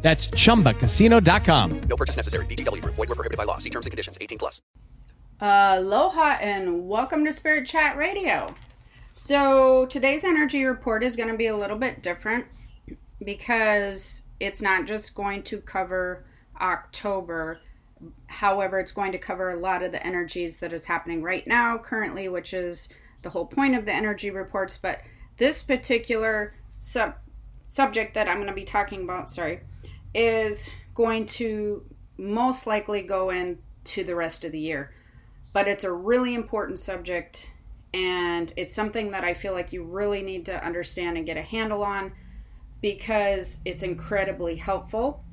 That's chumbacasino.com. No purchase necessary. VGW Group. Void were prohibited by law. See terms and conditions. 18 plus. Aloha and welcome to Spirit Chat Radio. So today's energy report is going to be a little bit different because it's not just going to cover October. However, it's going to cover a lot of the energies that is happening right now, currently, which is the whole point of the energy reports. But this particular sub subject that I'm going to be talking about, sorry, is going to most likely go into the rest of the year. But it's a really important subject and it's something that I feel like you really need to understand and get a handle on because it's incredibly helpful,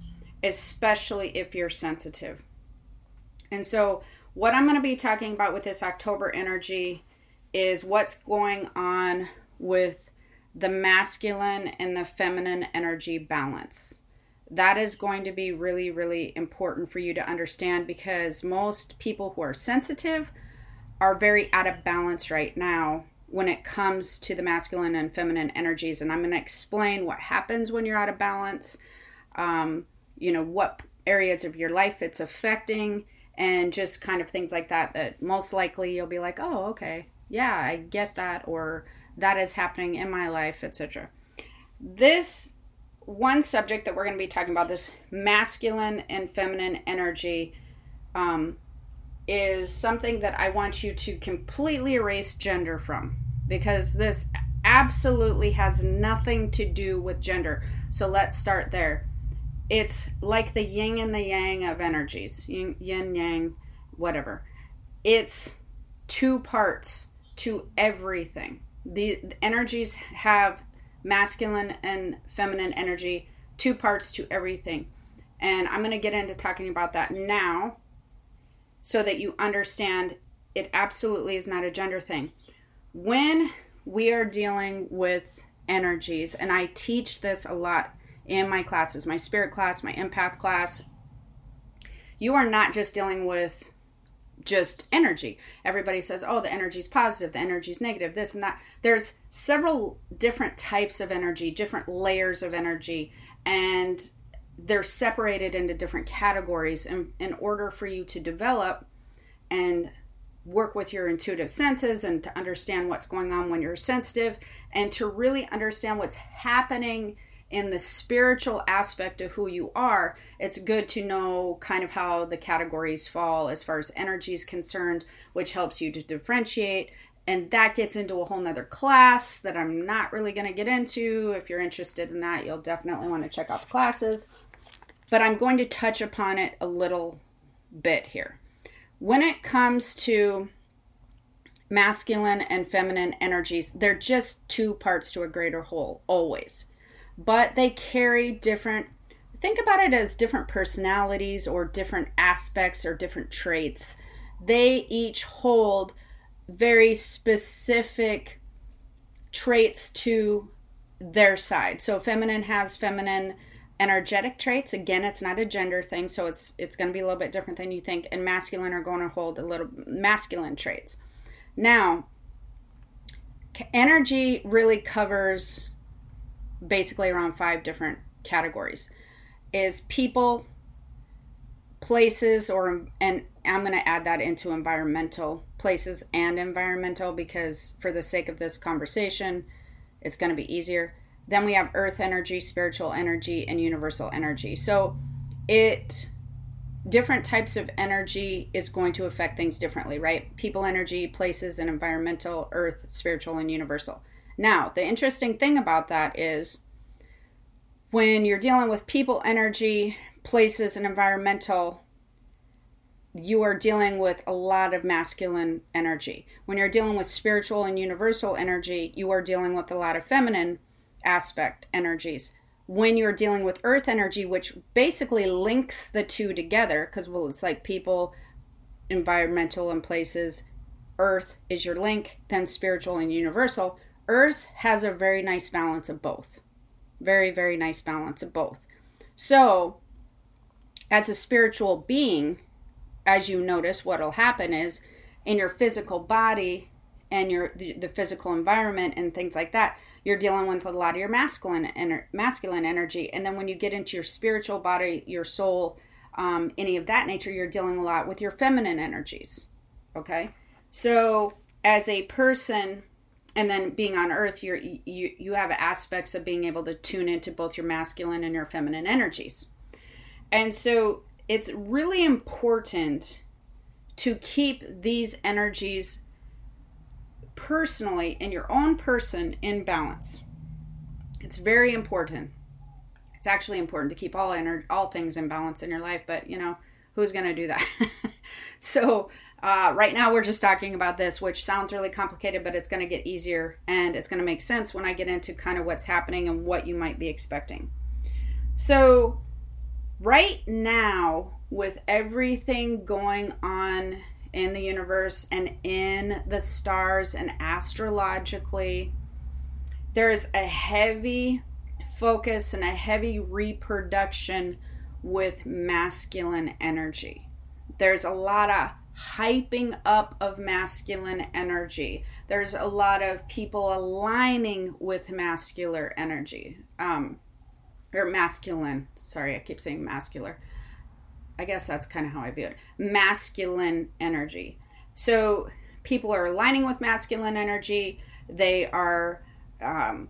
especially if you're sensitive. And so, what I'm going to be talking about with this October energy is what's going on with the masculine and the feminine energy balance that is going to be really, really important for you to understand because most people who are sensitive are very out of balance right now when it comes to the masculine and feminine energies. And I'm going to explain what happens when you're out of balance, um, you know, what areas of your life it's affecting, and just kind of things like that. That most likely you'll be like, oh, okay, yeah, I get that, or that is happening in my life, etc. This one subject that we're going to be talking about this masculine and feminine energy um, is something that I want you to completely erase gender from because this absolutely has nothing to do with gender. So let's start there. It's like the yin and the yang of energies, yin, yin yang, whatever. It's two parts to everything. The, the energies have masculine and feminine energy, two parts to everything. And I'm going to get into talking about that now so that you understand it absolutely is not a gender thing. When we are dealing with energies, and I teach this a lot in my classes, my spirit class, my empath class, you are not just dealing with just energy. Everybody says, oh, the energy is positive, the energy is negative, this and that. There's several different types of energy, different layers of energy, and they're separated into different categories. And in order for you to develop and work with your intuitive senses and to understand what's going on when you're sensitive and to really understand what's happening in the spiritual aspect of who you are, it's good to know kind of how the categories fall as far as energy is concerned, which helps you to differentiate. And that gets into a whole nother class that I'm not really going to get into. If you're interested in that, you'll definitely want to check out the classes. But I'm going to touch upon it a little bit here. When it comes to masculine and feminine energies, they're just two parts to a greater whole, always but they carry different think about it as different personalities or different aspects or different traits. They each hold very specific traits to their side. So feminine has feminine energetic traits. Again it's not a gender thing so it's it's going to be a little bit different than you think and masculine are going to hold a little masculine traits. Now energy really covers basically around five different categories is people places or and i'm going to add that into environmental places and environmental because for the sake of this conversation it's going to be easier. Then we have earth energy spiritual energy and universal energy. So it different types of energy is going to affect things differently right? People energy places and environmental earth spiritual and universal now, the interesting thing about that is when you're dealing with people energy, places, and environmental, you are dealing with a lot of masculine energy. When you're dealing with spiritual and universal energy, you are dealing with a lot of feminine aspect energies. When you're dealing with earth energy, which basically links the two together, because well, it's like people environmental and places. Earth is your link, then spiritual and universal. Earth has a very nice balance of both. Very, very nice balance of both. So, as a spiritual being, as you notice, what'll happen is in your physical body and your the, the physical environment and things like that, you're dealing with a lot of your masculine ener- masculine energy, and then when you get into your spiritual body, your soul, um, any of that nature, you're dealing a lot with your feminine energies. Okay, so as a person and then being on earth you're you you have aspects of being able to tune into both your masculine and your feminine energies. And so it's really important to keep these energies personally in your own person in balance. It's very important. It's actually important to keep all ener- all things in balance in your life but you know who's going to do that so uh, right now, we're just talking about this, which sounds really complicated, but it's going to get easier and it's going to make sense when I get into kind of what's happening and what you might be expecting. So, right now, with everything going on in the universe and in the stars and astrologically, there is a heavy focus and a heavy reproduction with masculine energy. There's a lot of hyping up of masculine energy. There's a lot of people aligning with masculine energy. Um, or masculine. Sorry, I keep saying masculine. I guess that's kind of how I view it. Masculine energy. So people are aligning with masculine energy. They are, um,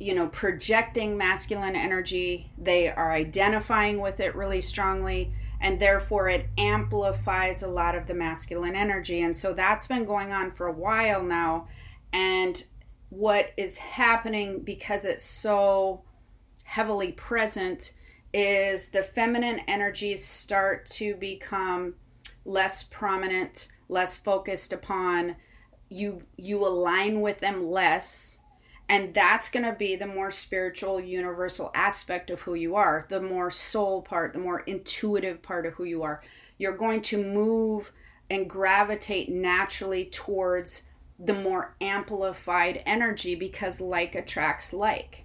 you know, projecting masculine energy. They are identifying with it really strongly and therefore it amplifies a lot of the masculine energy. And so that's been going on for a while now. And what is happening because it's so heavily present is the feminine energies start to become less prominent, less focused upon you you align with them less and that's going to be the more spiritual, universal aspect of who you are, the more soul part, the more intuitive part of who you are. You're going to move and gravitate naturally towards the more amplified energy because like attracts like.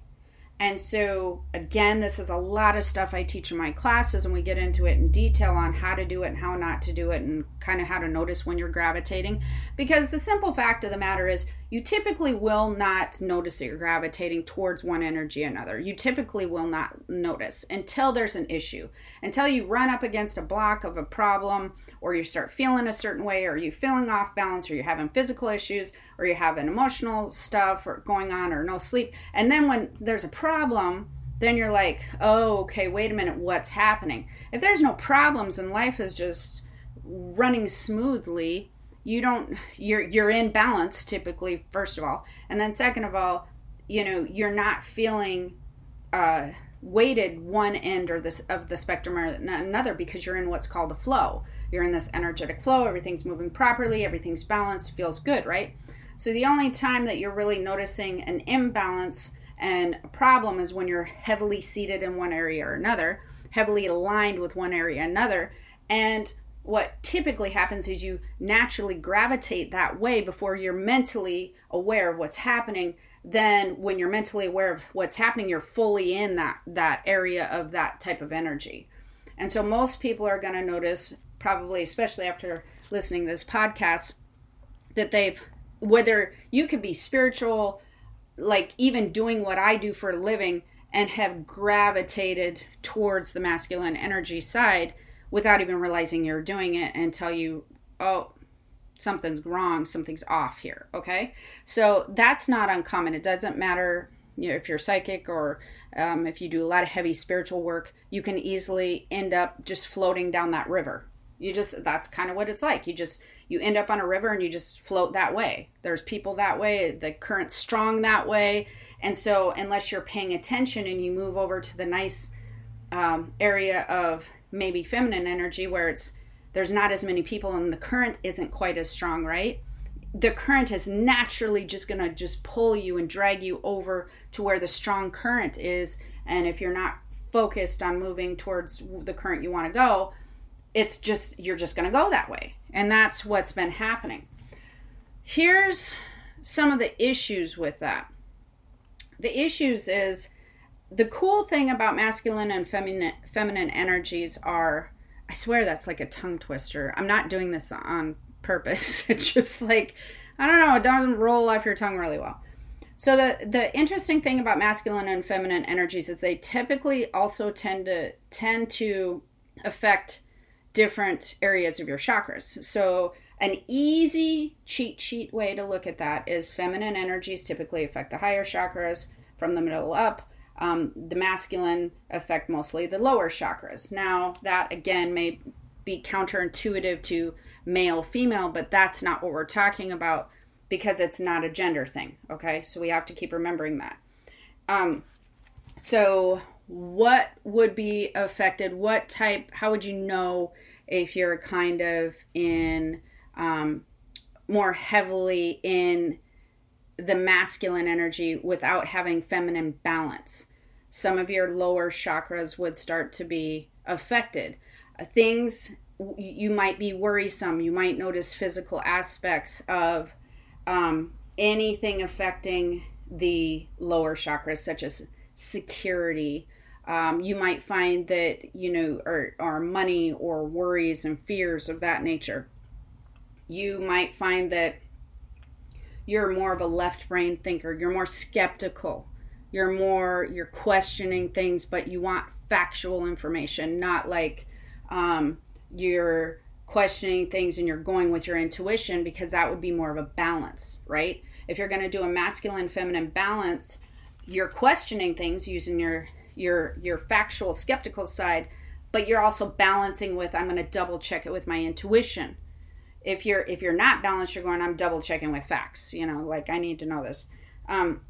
And so, again, this is a lot of stuff I teach in my classes, and we get into it in detail on how to do it and how not to do it, and kind of how to notice when you're gravitating. Because the simple fact of the matter is, you typically will not notice that you're gravitating towards one energy another. You typically will not notice until there's an issue, until you run up against a block of a problem, or you start feeling a certain way, or you're feeling off balance, or you're having physical issues, or you're having emotional stuff or going on, or no sleep. And then when there's a problem, then you're like, oh, okay, wait a minute, what's happening? If there's no problems and life is just running smoothly, you don't you're you're in balance typically first of all. And then second of all you know you're not feeling uh weighted one end or this of the spectrum or another because you're in what's called a flow. You're in this energetic flow everything's moving properly everything's balanced feels good right? So the only time that you're really noticing an imbalance and a problem is when you're heavily seated in one area or another heavily aligned with one area or another and what typically happens is you naturally gravitate that way before you're mentally aware of what's happening. Then when you're mentally aware of what's happening you're fully in that that area of that type of energy. And so most people are going to notice probably especially after listening to this podcast that they've whether you could be spiritual like even doing what i do for a living and have gravitated towards the masculine energy side without even realizing you're doing it until you, oh, something's wrong, something's off here. Okay. So that's not uncommon. It doesn't matter you know, if you're psychic or um, if you do a lot of heavy spiritual work, you can easily end up just floating down that river. You just, that's kind of what it's like. You just, you end up on a river and you just float that way. There's people that way, the current's strong that way. And so, unless you're paying attention and you move over to the nice um, area of maybe feminine energy where it's there's not as many people and the current isn't quite as strong, right? The current is naturally just going to just pull you and drag you over to where the strong current is and if you're not focused on moving towards the current you want to go, it's just you're just going to go that way And that's what's been happening. Here's some of the issues with that. The issues is the cool thing about masculine and feminine feminine energies are I swear that's like a tongue twister. I'm not doing this on purpose. it's just like I don't know, it doesn't roll off your tongue really well. So the the interesting thing about masculine and feminine energies is they typically also tend to tend to affect different areas of your chakras. So an easy cheat sheet way to look at that is feminine energies typically affect the higher chakras from the middle up. Um, the masculine affect mostly the lower chakras. Now, that again may be counterintuitive to male female, but that's not what we're talking about because it's not a gender thing. Okay, so we have to keep remembering that. Um, so, what would be affected? What type? How would you know if you're kind of in um, more heavily in the masculine energy without having feminine balance. Some of your lower chakras would start to be affected. Uh, things you might be worrisome. You might notice physical aspects of um, anything affecting the lower chakras, such as security. Um, you might find that you know, or, or money or worries and fears of that nature. You might find that you're more of a left brain thinker. You're more skeptical. You're more, you're questioning things, but you want factual information, not like um, you're questioning things and you're going with your intuition because that would be more of a balance, right? If you're going to do a masculine feminine balance, you're questioning things using your your your factual skeptical side, but you're also balancing with I'm going to double check it with my intuition if you're if you're not balanced you're going i'm double checking with facts you know like i need to know this. Um,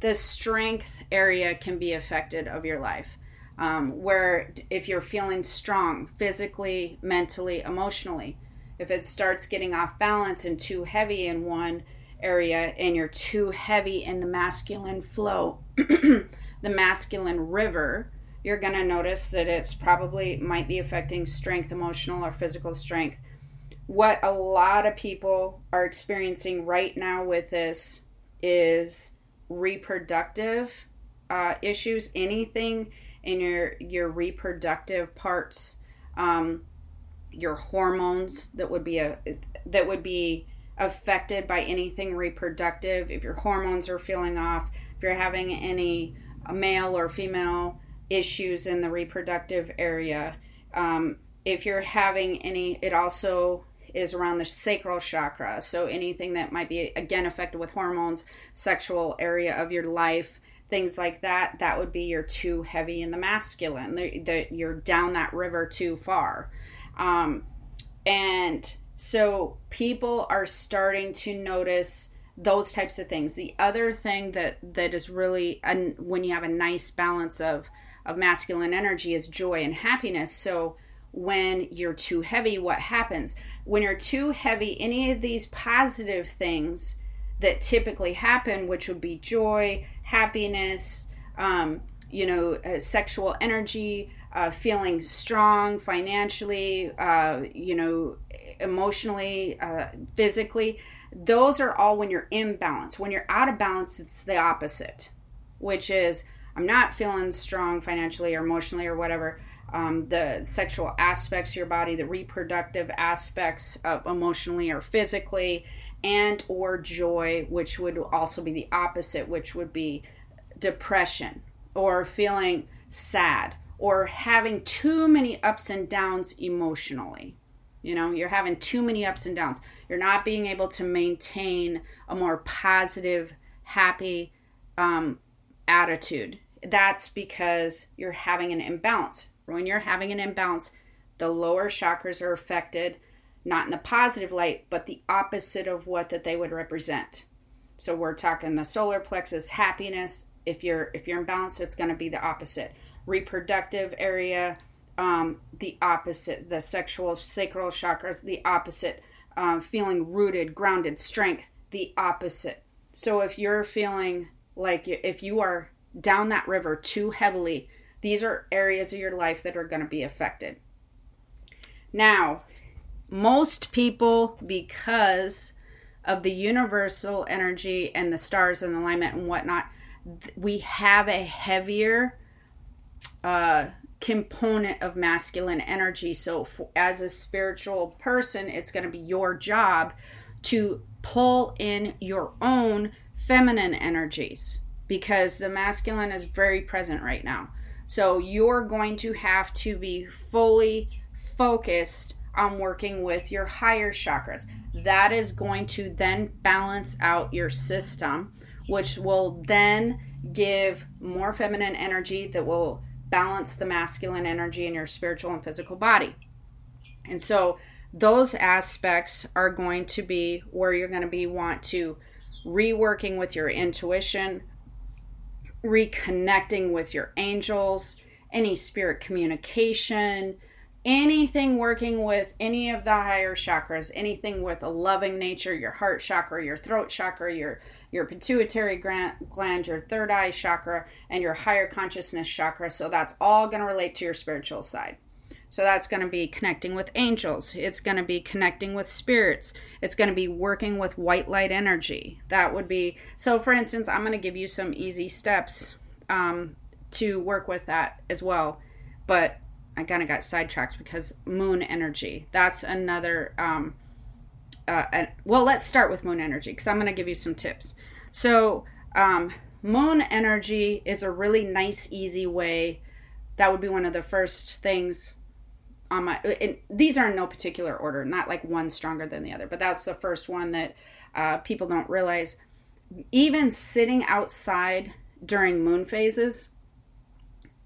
the strength area can be affected of your life um, where if you're feeling strong physically mentally emotionally if it starts getting off balance and too heavy in one area and you're too heavy in the masculine flow the masculine river you're going to notice that it's probably might be affecting strength emotional or physical strength what a lot of people are experiencing right now with this is reproductive uh, issues. Anything in your your reproductive parts um, your hormones that would be a that would be affected by anything reproductive if your hormones are feeling off if you're having any male or female issues in the reproductive area um, if you're having any it also is around the sacral chakra. So anything that might be again affected with hormones, sexual area of your life, things like that, that would be you're too heavy in the masculine. That you're down that river too far. Um, and so people are starting to notice those types of things. The other thing that that is really and when you have a nice balance of of masculine energy is joy and happiness. So when you're too heavy, what happens? When you're too heavy, any of these positive things that typically happen, which would be joy, happiness, um, you know, uh, sexual energy, uh, feeling strong financially, uh, you know, emotionally, uh, physically, those are all when you're in balance. When you're out of balance, it's the opposite, which is I'm not feeling strong financially or emotionally or whatever um, the sexual aspects of your body, the reproductive aspects of emotionally or physically, and or joy, which would also be the opposite, which would be depression or feeling sad or having too many ups and downs emotionally. You know, you're having too many ups and downs. You're not being able to maintain a more positive, happy um, attitude. That's because you're having an imbalance when you're having an imbalance, the lower chakras are affected, not in the positive light, but the opposite of what that they would represent. So we're talking the solar plexus, happiness. If you're if you're imbalanced, it's going to be the opposite. Reproductive area, um, the opposite. The sexual sacral chakras, the opposite. Um, feeling rooted, grounded, strength, the opposite. So if you're feeling like if you are down that river too heavily, these are areas of your life that are going to be affected. Now, most people, because of the universal energy and the stars and alignment and whatnot, we have a heavier uh, component of masculine energy. So, as a spiritual person, it's going to be your job to pull in your own feminine energies because the masculine is very present right now. So, you're going to have to be fully focused on working with your higher chakras. That is going to then balance out your system, which will then give more feminine energy that will balance the masculine energy in your spiritual and physical body. And so those aspects are going to be where you're going to be want to reworking with your intuition, reconnecting with your angels, any spirit communication, anything working with any of the higher chakras, anything with a loving nature, your heart chakra, your throat chakra, your your pituitary gland, your third eye chakra, and your higher consciousness chakra. So that's all going to relate to your spiritual side. So that's going to be connecting with angels. It's going to be connecting with spirits. It's going to be working with white light energy. That would be so. For instance, I'm going to give you some easy steps um, to work with that as well. But I kind of got sidetracked because moon energy. That's another. Um, uh, well, let's start with moon energy because I'm going to give you some tips. So, um, moon energy is a really nice, easy way. That would be one of the first things on my. It, these are in no particular order, not like one stronger than the other, but that's the first one that uh, people don't realize. Even sitting outside during moon phases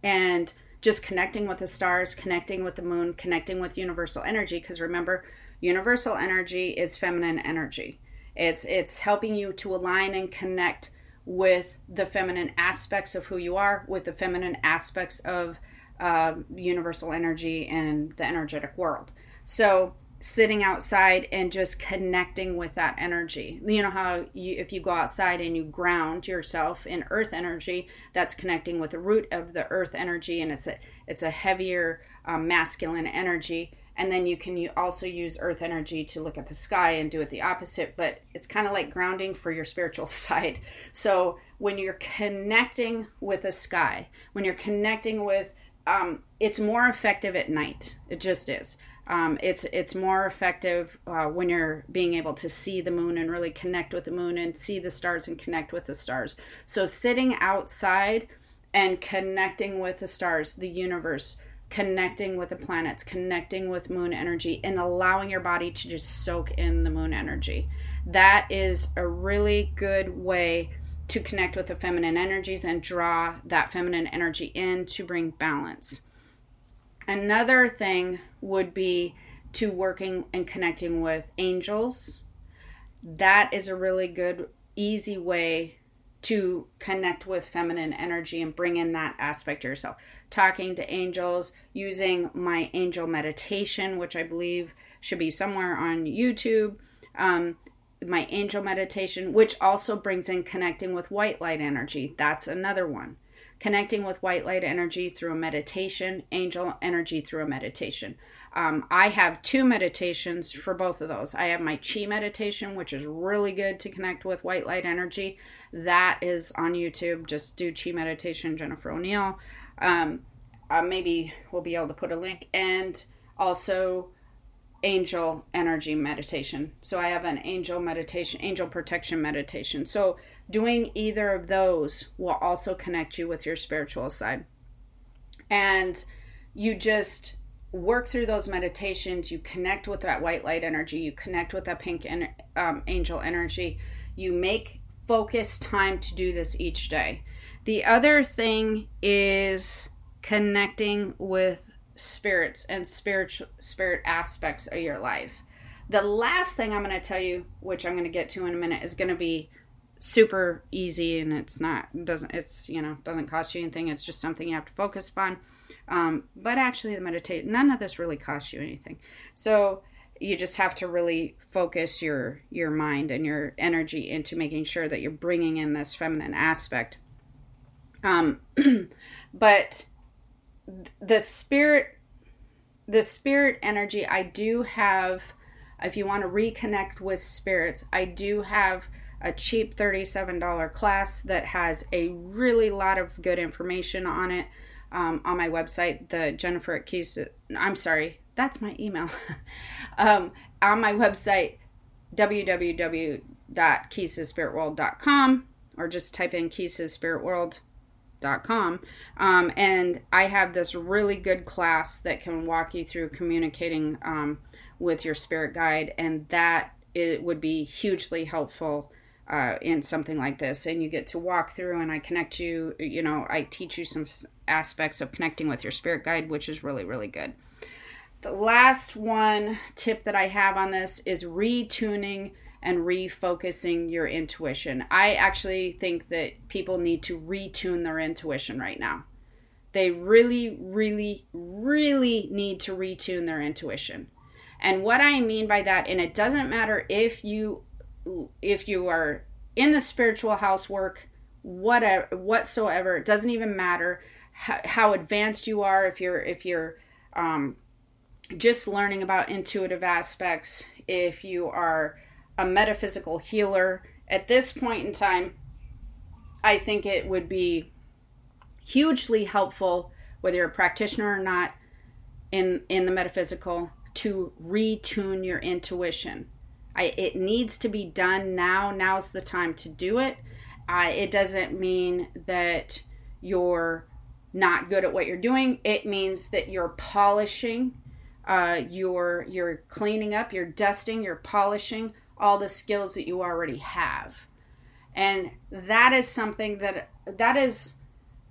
and just connecting with the stars, connecting with the moon, connecting with universal energy, because remember, Universal energy is feminine energy. It's it's helping you to align and connect with the feminine aspects of who you are, with the feminine aspects of uh, universal energy and the energetic world. So sitting outside and just connecting with that energy. You know how you, if you go outside and you ground yourself in earth energy, that's connecting with the root of the earth energy, and it's a it's a heavier um, masculine energy and then you can also use earth energy to look at the sky and do it the opposite but it's kind of like grounding for your spiritual side so when you're connecting with the sky when you're connecting with um, it's more effective at night. It just is. Um, it's it's more effective uh, when you're being able to see the moon and really connect with the moon and see the stars and connect with the stars. So sitting outside and connecting with the stars the universe connecting with the planets, connecting with moon energy, and allowing your body to just soak in the moon energy. That is a really good way to connect with the feminine energies and draw that feminine energy in to bring balance. Another thing would be to working and connecting with angels. That is a really good, easy way to connect with feminine energy and bring in that aspect of yourself. Talking to angels, using my angel meditation, which I believe should be somewhere on YouTube. Um, my angel meditation, which also brings in connecting with white light energy. That's another one. Connecting with white light energy through a meditation, angel energy through a meditation. Um, I have two meditations for both of those. I have my chi meditation, which is really good to connect with white light energy. That is on YouTube. Just do chi meditation, Jennifer O'Neill. Um, uh, maybe we'll be able to put a link. And also angel energy meditation. So I have an angel meditation, angel protection meditation. So doing either of those will also connect you with your spiritual side. And you just work through those meditations, you connect with that white light energy, you connect with that pink en- um, angel energy, you make focus time to do this each day. The other thing is connecting with spirits and spiritual spirit aspects of your life. The last thing I'm going to tell you, which I'm going to get to in a minute, is going to be super easy and it's not doesn't it's you know doesn't cost you anything it's just something you have to focus upon um, but actually, the meditate none of this really costs you anything. So you just have to really focus your your mind and your energy into making sure that you're bringing in this feminine aspect. Um, but the spirit the spirit energy, I do have, if you want to reconnect with spirits, I do have a cheap $37 class that has a really lot of good information on it um, on my website, the Jennifer at Keys. I'm sorry, that's my email. um, on my website, www.keysspiritworld.com, or just type in Keys Spirit World com. Um, and i have this really good class that can walk you through communicating um, with your spirit guide and that it would be hugely helpful uh, in something like this. And you get to walk through and i connect you you know i teach you some aspects of connecting with your spirit guide which is really really good. The last one tip that i have on this is retuning and refocusing your intuition. I actually think that people need to retune their intuition right now. They really, really, really need to retune their intuition. And what I mean by that, and it doesn't matter if you if you are in the spiritual housework, whatever whatsoever, it doesn't even matter how, how advanced you are. If you're if you're um, just learning about intuitive aspects, if you are a metaphysical healer. At this point in time, I think it would be hugely helpful, whether you're a practitioner or not, in in the metaphysical, to retune your intuition. I, it needs to be done now. Now's the time to do it. Uh, it doesn't mean that you're not good at what you're doing. It means that you're polishing, uh, you're you're cleaning up, you're dusting, you're polishing all the skills that you already have. And that is something that that is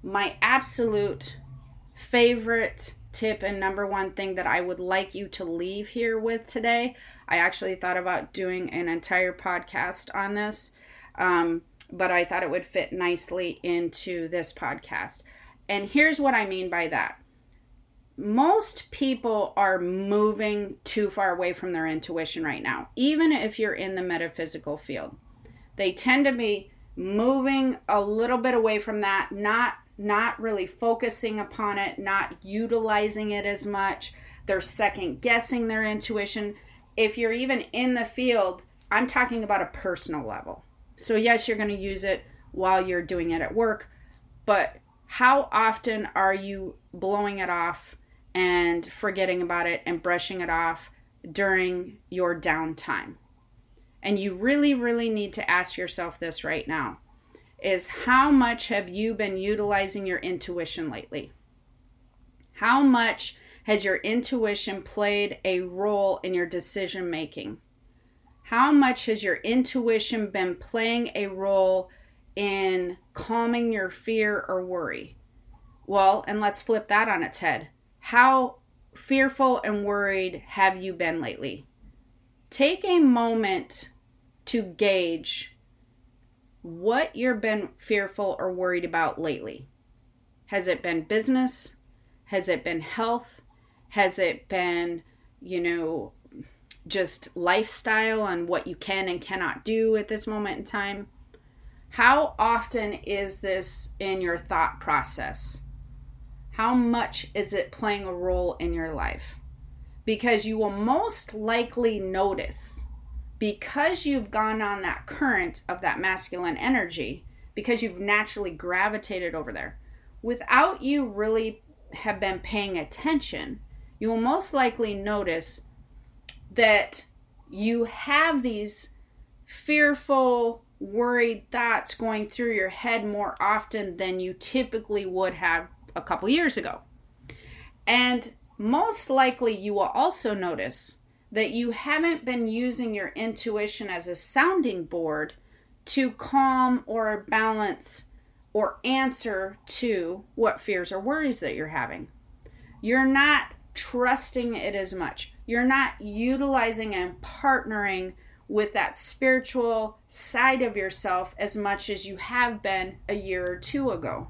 my absolute favorite tip and number one thing that I would like you to leave here with today. I actually thought about doing an entire podcast on this, um, but I thought it would fit nicely into this podcast. And here's what I mean by that most people are moving too far away from their intuition right now, even if you're in the metaphysical field. They tend to be moving a little bit away from that, not not really focusing upon it, not utilizing it as much. They're second guessing their intuition. If you're even in the field, I'm talking about a personal level. So yes, you're going to use it while you're doing it at work, but how often are you blowing it off and forgetting about it and brushing it off during your downtime. And you really, really need to ask yourself this right now is how much have you been utilizing your intuition lately? How much has your intuition played a role in your decision making? How much has your intuition been playing a role in calming your fear or worry? Well, and let's flip that on its head. How fearful and worried have you been lately? Take a moment to gauge what you've been fearful or worried about lately. Has it been business? Has it been health? Has it been, you know, just lifestyle and what you can and cannot do at this moment in time? How often is this in your thought process? How much is it playing a role in your life? Because you will most likely notice, because you've gone on that current of that masculine energy, because you've naturally gravitated over there, without you really have been paying attention, you will most likely notice that you have these fearful, worried thoughts going through your head more often than you typically would have a couple years ago. And most likely, you will also notice that you haven't been using your intuition as a sounding board to calm or balance or answer to what fears or worries that you're having. You're not trusting it as much. You're not utilizing and partnering with that spiritual side of yourself as much as you have been a year or two ago.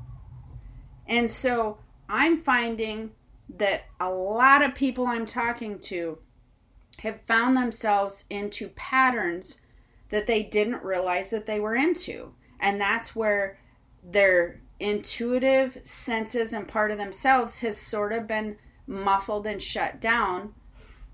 And so I'm finding that a lot of people I'm talking to have found themselves into patterns that they didn't realize that they were into. And that's where their intuitive senses and part of themselves has sort of been muffled and shut down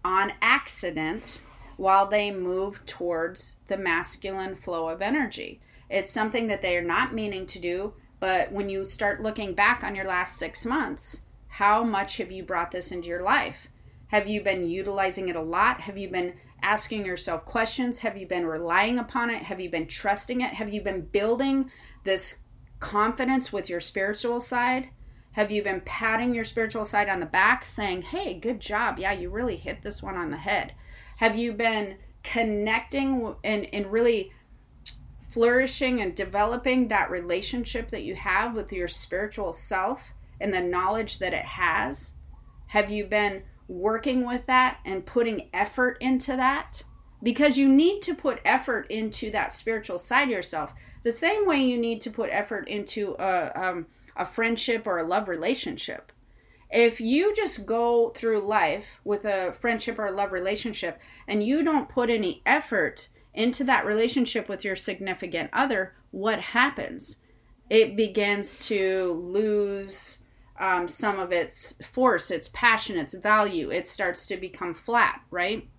on accident while they move towards the masculine flow of energy. It's something that they are not meaning to do, but when you start looking back on your last six months, how much have you brought this into your life? Have you been utilizing it a lot? Have you been asking yourself questions? Have you been relying upon it? Have you been trusting it? Have you been building this confidence with your spiritual side? Have you been patting your spiritual side on the back saying, hey, good job? Yeah, you really hit this one on the head. Have you been connecting and, and really flourishing and developing that relationship that you have with your spiritual self and the knowledge that it has? Have you been working with that and putting effort into that? Because you need to put effort into that spiritual side of yourself the same way you need to put effort into a, um, a friendship or a love relationship. If you just go through life with a friendship or a love relationship and you don't put any effort into that relationship with your significant other, what happens? It begins to lose um, some of its force, its passion, its value. It starts to become flat, right?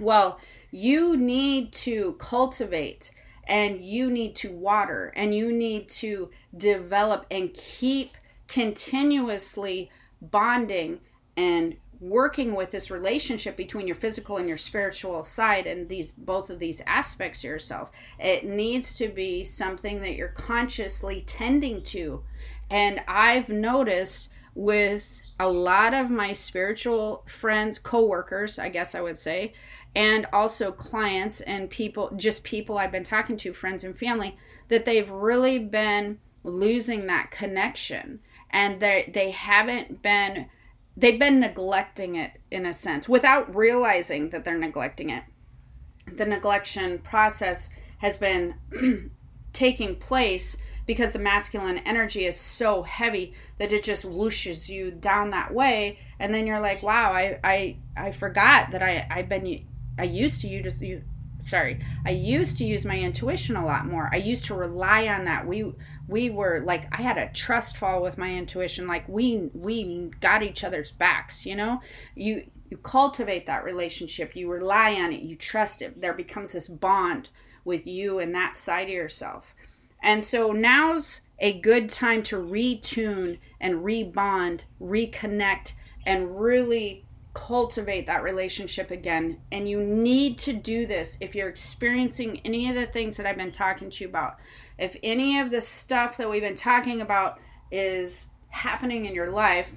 Well, you need to cultivate and you need to water and you need to develop and keep continuously bonding and working with this relationship between your physical and your spiritual side and these both of these aspects of yourself it needs to be something that you're consciously tending to. And i've noticed with a lot of my spiritual friends co-workers i guess i would say and also clients and people just people i've been talking to friends and family that they've really been losing that connection. And they they haven't been they've been neglecting it in a sense without realizing that they're neglecting it. The neglection process has been taking place because the masculine energy is so heavy that it just whooshes you down that way and then you're like wow i i i forgot that i i've been i used to you just you sorry i used to use my intuition a lot more. I used to rely on that. We we were like i had a trust fall with my intuition. Like we we got each other's backs you know? You you cultivate that relationship. You rely on it. You trust it. There becomes this bond with you and that side of yourself. And so now's a good time to retune and rebond reconnect and really cultivate that relationship again. And you need to do this if you're experiencing any of the things that I've been talking to you about. If any of the stuff that we've been talking about is happening in your life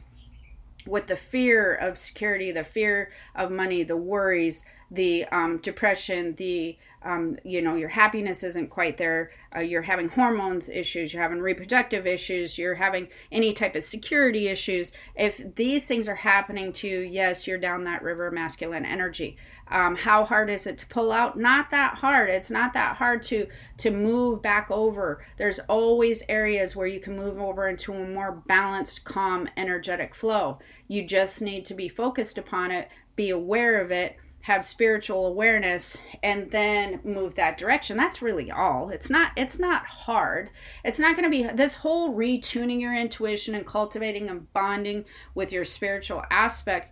with the fear of security, the fear of money, the worries, the um, depression, the um, you know your happiness isn't quite there. Uh, you're having hormones issues you're having reproductive issues you're having any type of security issues. If these things are happening to you yes you're down that river masculine energy. Um, how hard is it to pull out? Not that hard. It's not that hard to to move back over. There's always areas where you can move over into a more balanced calm energetic flow. You just need to be focused upon it be aware of it have spiritual awareness and then move that direction. That's really all. It's not it's not hard. It's not going to be this whole retuning your intuition and cultivating and bonding with your spiritual aspect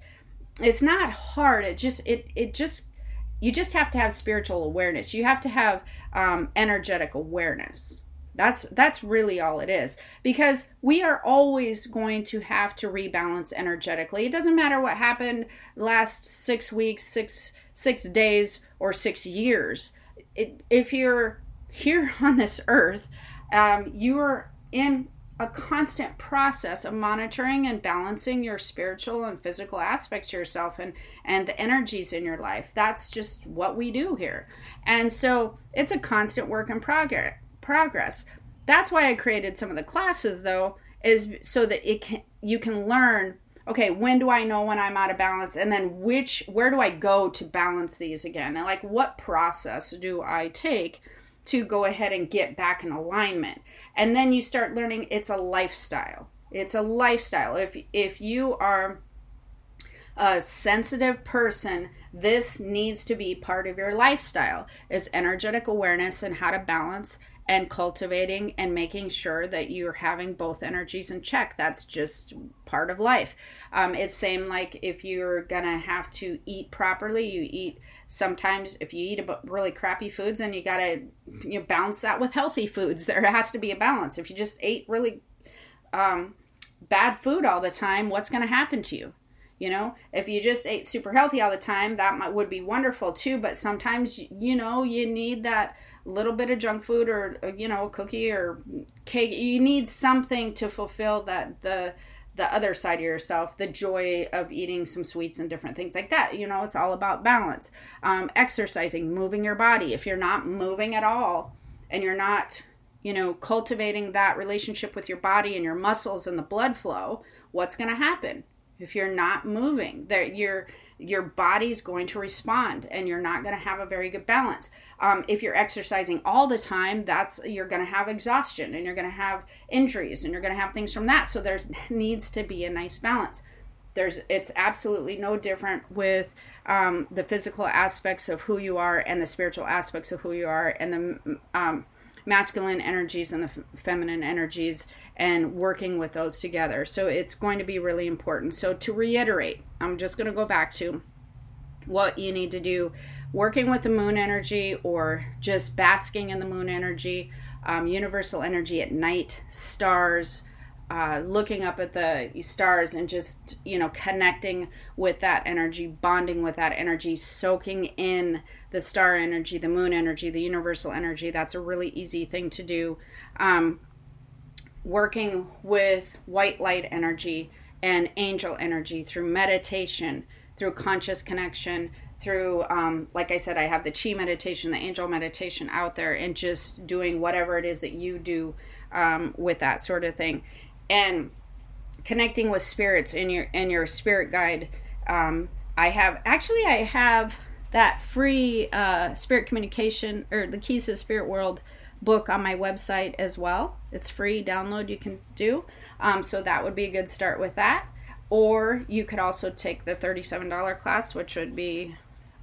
it's not hard. It just it it just you just have to have spiritual awareness. You have to have um, energetic awareness that's that's really all it is because we are always going to have to rebalance energetically. It doesn't matter what happened last 6 weeks, 6 6 days or 6 years. It, if you're here on this earth, um, you are in a constant process of monitoring and balancing your spiritual and physical aspects yourself and and the energies in your life that's just what we do here and so it's a constant work in progress progress. That's why I created some of the classes though is so that it can you can learn okay, when do I know when I'm out of balance and then which where do I go to balance these again? And like what process do I take to go ahead and get back in alignment? And then you start learning it's a lifestyle. It's a lifestyle. If if you are a sensitive person, this needs to be part of your lifestyle is energetic awareness and how to balance and cultivating and making sure that you're having both energies in check. That's just part of life. Um, it's same like if you're gonna have to eat properly, you eat sometimes if you eat really crappy foods and you gotta you know, balance that with healthy foods. There has to be a balance. If you just ate really um, bad food all the time, what's gonna happen to you? You know, if you just ate super healthy all the time, that might, would be wonderful too. But sometimes, you know, you need that little bit of junk food or, you know, cookie or cake. You need something to fulfill that the the other side of yourself, the joy of eating some sweets and different things like that. You know, it's all about balance. Um, exercising, moving your body. If you're not moving at all and you're not, you know, cultivating that relationship with your body and your muscles and the blood flow, what's going to happen? If you're not moving that your your body's going to respond and you're not going to have a very good balance. Um, if you're exercising all the time that's you're going to have exhaustion and you're going to have injuries and you're going to have things from that. So there's needs to be a nice balance. There's it's absolutely no different with um, the physical aspects of who you are and the spiritual aspects of who you are and the um, masculine energies and the f- feminine energies and working with those together. So it's going to be really important. So to reiterate, I'm just going to go back to what you need to do working with the moon energy or just basking in the moon energy, um, universal energy at night, stars. Uh, looking up at the stars and just you know connecting with that energy bonding with that energy soaking in the star energy, the moon energy, the universal energy. That's a really easy thing to do. Um, working with white light energy and angel energy through meditation, through conscious connection, through, um, like I said, I have the chi meditation, the angel meditation out there, and just doing whatever it is that you do um, with that sort of thing. And connecting with spirits in your in your spirit guide. Um, I have actually I have that free uh, spirit communication or the keys to the spirit world book on my website as well. It's free download you can do. Um, so that would be a good start with that. Or you could also take the $37 class, which would be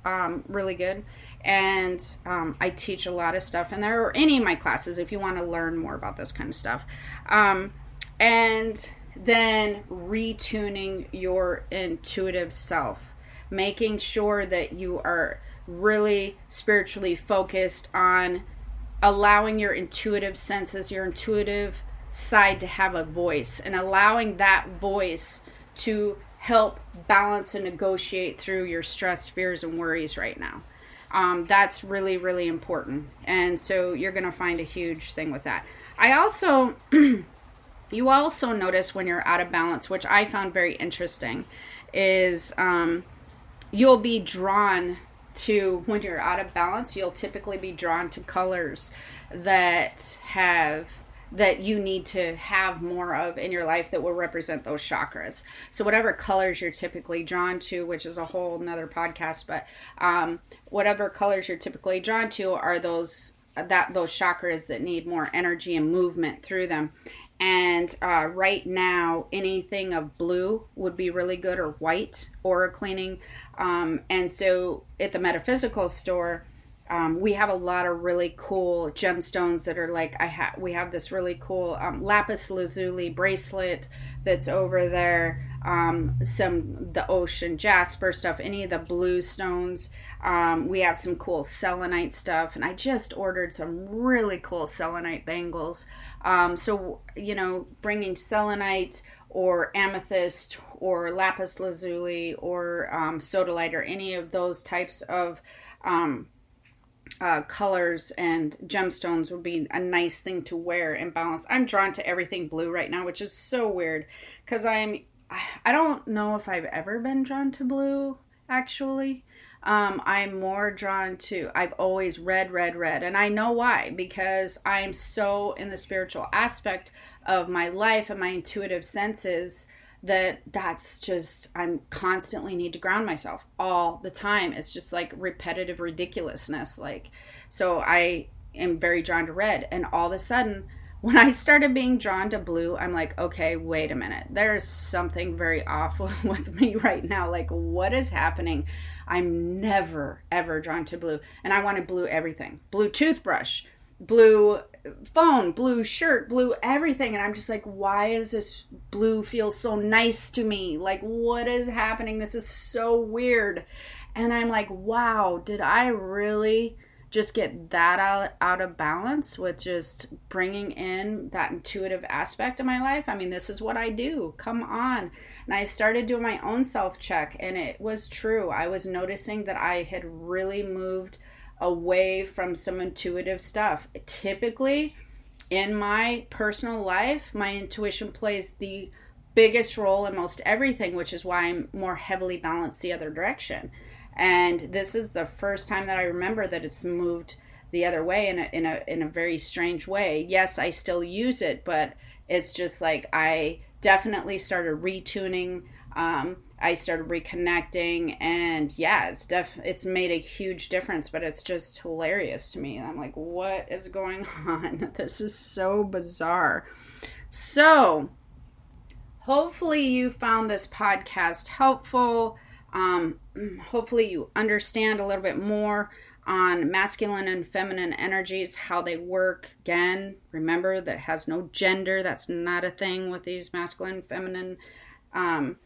um, really good. And um, I teach a lot of stuff in there, or any of my classes if you want to learn more about this kind of stuff. Um, and then retuning your intuitive self making sure that you are really spiritually focused on allowing your intuitive senses, your intuitive side to have a voice, and allowing that voice to help balance and negotiate through your stress, fears, and worries right now. Um, that's really, really important. And so you're going to find a huge thing with that. I also, you also notice when you're out of balance, which I found very interesting, is um, you'll be drawn to when you're out of balance you'll typically be drawn to colors that have that you need to have more of in your life that will represent those chakras. So whatever colors you're typically drawn to which is a whole another podcast but um, whatever colors you're typically drawn to are those that those chakras that need more energy and movement through them and uh, right now anything of blue would be really good or white aura cleaning um, and so at the metaphysical store, um, we have a lot of really cool gemstones that are like I have. We have this really cool um, lapis lazuli bracelet that's over there. Um, some the ocean jasper stuff, any of the blue stones. Um, we have some cool selenite stuff, and I just ordered some really cool selenite bangles. Um, so you know, bringing selenite or amethyst or lapis lazuli or um, sodalite or any of those types of um, uh, colors and gemstones would be a nice thing to wear and balance. I'm drawn to everything blue right now, which is so weird because I'm I don't know if I've ever been drawn to blue actually. Um, I'm more drawn to, I've always read, read, read. And I know why, because I'm so in the spiritual aspect of my life and my intuitive senses that that's just i'm constantly need to ground myself all the time it's just like repetitive ridiculousness like so i am very drawn to red and all of a sudden when i started being drawn to blue i'm like okay wait a minute there's something very off with me right now like what is happening i'm never ever drawn to blue and i wanted blue everything blue toothbrush blue phone, blue shirt, blue everything. And I'm just like, why is this blue feel so nice to me? Like, what is happening? This is so weird. And I'm like, wow, did I really just get that out, out of balance with just bringing in that intuitive aspect of my life? I mean, this is what I do. Come on. And I started doing my own self check, and it was true. I was noticing that I had really moved away from some intuitive stuff. Typically, in my personal life, my intuition plays the biggest role in most everything, which is why I'm more heavily balanced the other direction. And this is the first time that I remember that it's moved the other way in a in a in a very strange way. Yes, I still use it, but it's just like I definitely started retuning um, I started reconnecting, and yeah, it's def it's made a huge difference. But it's just hilarious to me. I'm like, what is going on? This is so bizarre. So, hopefully, you found this podcast helpful. Um, hopefully, you understand a little bit more on masculine and feminine energies, how they work. Again, remember that has no gender. That's not a thing with these masculine, feminine. Um,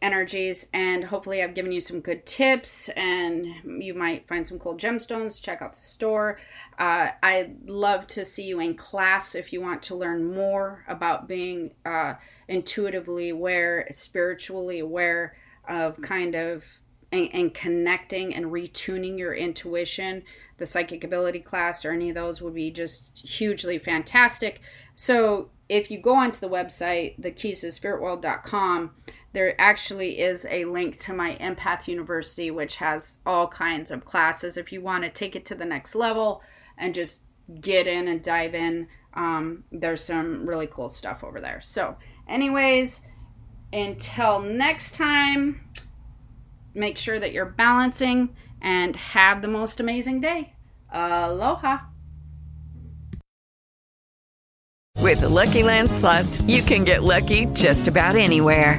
energies and hopefully I've given you some good tips and you might find some cool gemstones check out the store uh, I'd love to see you in class if you want to learn more about being uh, intuitively aware spiritually aware of kind of and, and connecting and retuning your intuition the psychic ability class or any of those would be just hugely fantastic. So if you go onto the website the keys to spiritworld.com there actually is a link to my empath university which has all kinds of classes. If you want to take it to the next level and just get in and dive in um, there's some really cool stuff over there. So anyways until next time make sure that you're balancing and have the most amazing day. Aloha. With the lucky land slots you can get lucky just about anywhere